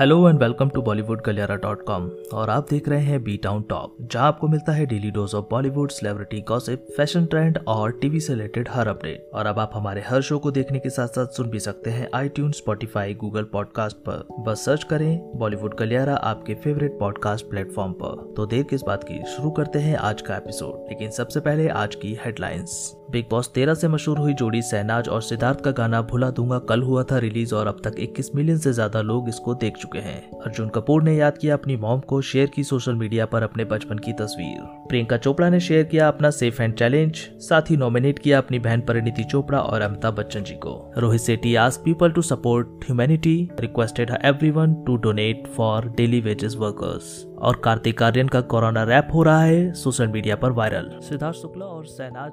Hello and welcome to Bollywood Galiyara dot com और आप देख रहे हैं बी टाउन टॉप जहाँ आपको मिलता है daily dose of Bollywood celebrity gossip fashion trend और टीवी से रिलेटेड हर अपडेट और अब आप हमारे हर शो को देखने के साथ साथ सुन भी सकते हैं iTunes Spotify Google podcast पर। बस सर्च करें बॉलीवुड गलियारा आपके फेवरेट पॉडकास्ट प्लेटफॉर्म पर। तो देर किस बात की? शुरू करते हैं आज का एपिसोड लेकिन सबसे पहले आज की हेडलाइंस बिग बॉस तेरह से मशहूर हुई जोड़ी सहनाज और सिद्धार्थ का गाना भुला दूँगा कल हुआ था रिलीज़ और अब तक 21 मिलियन से ज़्यादा लोग इसको देख चुके हैं। अर्जुन कपूर ने याद किया अपनी मॉम को शेयर की सोशल मीडिया पर अपने बचपन की तस्वीर। प्रियंका चोपड़ा ने शेयर किया अपना सेफ़ हैंड चैलेंज, साथ ही नॉमिनेट किया अपनी बहन परिणीति चोपड़ा और अमिताभ बच्चन जी को। Rohit Shetty ask people to support humanity requested everyone to donate for daily wages workers और कार्तिक आर्यन का कोरोना रैप हो रहा है, सोशल मीडिया पर वायरल। सिद्धार्थ शुक्ला और सहनाज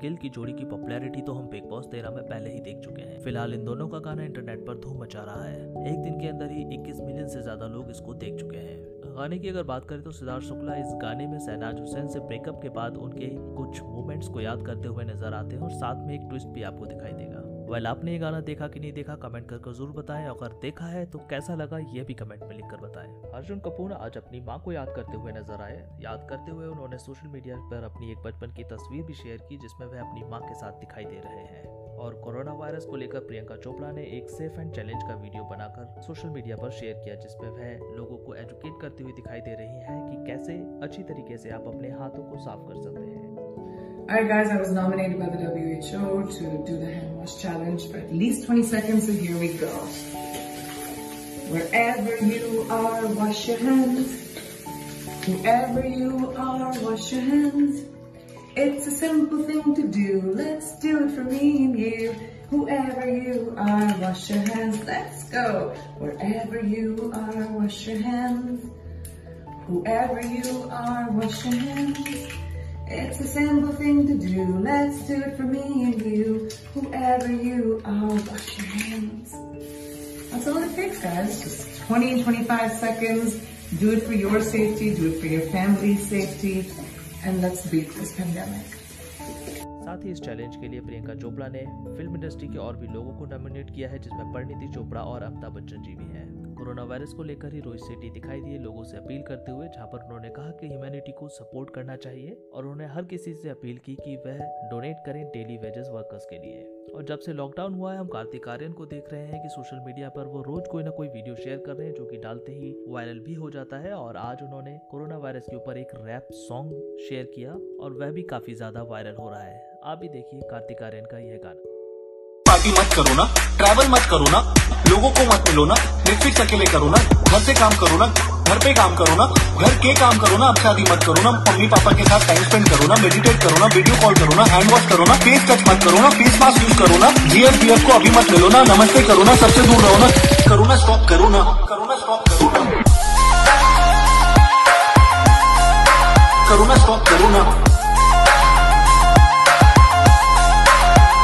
गिल की जोड़ी की पॉपुलैरिटी तो हम बिग बॉस तेरह में पहले ही देख चुके हैं। फ़िलहाल इन दोनों का गाना इंटरनेट पर धूम मचा रहा है। एक दिन के अंदर ही 21 मिलियन से ज़्यादा लोग इसको देख चुके हैं। गाने की अगर बात करें तो सिद्धार्थ शुक्ला इस गाने में सहनाज हुसैन से ब्रेकअप के बाद उनके कुछ मोमेंट्स को याद करते हुए नज़र आते हैं और साथ में एक ट्विस्ट भी आपको दिखाई देगा। वेल आपने ये गाना देखा कि नहीं देखा कमेंट कर ज़रूर बताएँ। अगर देखा है तो कैसा लगा, ये भी कमेंट में लिख कर बताएँ। अर्जुन कपूर आज अपनी माँ को याद करते हुए नज़र आए। याद करते हुए उन्होंने सोशल मीडिया पर अपनी एक बचपन की तस्वीर भी शेयर की, जिसमें वह अपनी माँ के साथ दिखाई दे रहे हैं। और कोरोना वायरस को लेकर प्रियंका चोपड़ा ने एक सेफ़ एंड चैलेंज का वीडियो बनाकर सोशल मीडिया पर शेयर किया, जिसमें वह लोगों को एजुकेट करती हुई दिखाई दे रही हैं कि कैसे अच्छी तरीके से आप अपने हाथों को साफ़ कर सकते हैं। Alright guys, I was nominated by the WHO to do the hand wash challenge for at least 20 seconds, so here we go. Wherever you are, wash your hands. Whoever you are, wash your hands. It's a simple thing to do, let's do it for me and you. Whoever you are, wash your hands, let's go. Wherever you are, wash your hands. Whoever you are, wash your hands. It's a simple thing to do. Let's do it for me and you. Whoever you are, wash your hands. That's all it takes, guys. Just 20 and 25 seconds. Do it for your safety. Do it for your family's safety. And let's beat this pandemic. साथ ही इस challenge के लिए प्रियंका चोपड़ा ने film industry के और भी लोगों को नॉमिनेट किया है जिसमें परिणीति चोपड़ा और अमिताभ बच्चन जी भी हैं कोरोना वायरस को लेकर ही रोहित सेठी दिखाई दिए लोगों से अपील करते हुए, जहाँ पर उन्होंने कहा कि ह्यूमैनिटी को सपोर्ट करना चाहिए और उन्होंने हर किसी से अपील की कि वह डोनेट करें डेली वेजेस वर्कर्स के लिए। और जब से लॉकडाउन हुआ है, हम कार्तिक आर्यन को देख रहे हैं कि सोशल मीडिया पर वो रोज कोई ना कोई वीडियो शेयर कर रहे हैं, जो कि डालते ही वायरल भी हो जाता है। और आज उन्होंने कोरोना वायरस के ऊपर एक रैप सॉन्ग शेयर किया और वह भी काफ़ी ज़्यादा वायरल हो रहा है। आप भी देखिए कार्तिक आर्यन का यह गाना। पार्टी मत करो ना, ट्रैवल मत करो ना। लोगों को मत मिलो ना नेटफ्लिक्स अकेले करो ना घर से काम करो ना घर पे काम करो ना घर के काम करो ना अब शादी मत करो ना मम्मी पापा के साथ टाइम स्पेंड करो ना मेडिटेट करो ना वीडियो कॉल करो ना हैंड वॉश करो ना फेस टच मत करो ना फेस मास्क यूज़ करो ना जीएस को अभी मत मिलो ना नमस्ते करो ना सबसे दूर रहो ना करो ना स्टॉप करो ना करो ना स्टॉप करो ना करो ना स्टॉप करो ना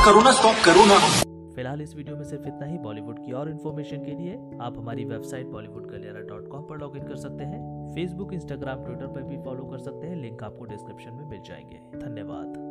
करो ना स्टॉप करो ना फ़िलहाल इस वीडियो में सिर्फ़ इतना ही। बॉलीवुड की और इन्फॉर्मेशन के लिए आप हमारी website Bollywood Galiyara dot com पर लॉग इन कर सकते हैं। फेसबुक इंस्टाग्राम ट्विटर पर भी फॉलो कर सकते हैं। लिंक आपको डिस्क्रिप्शन में मिल जाएँगे। धन्यवाद।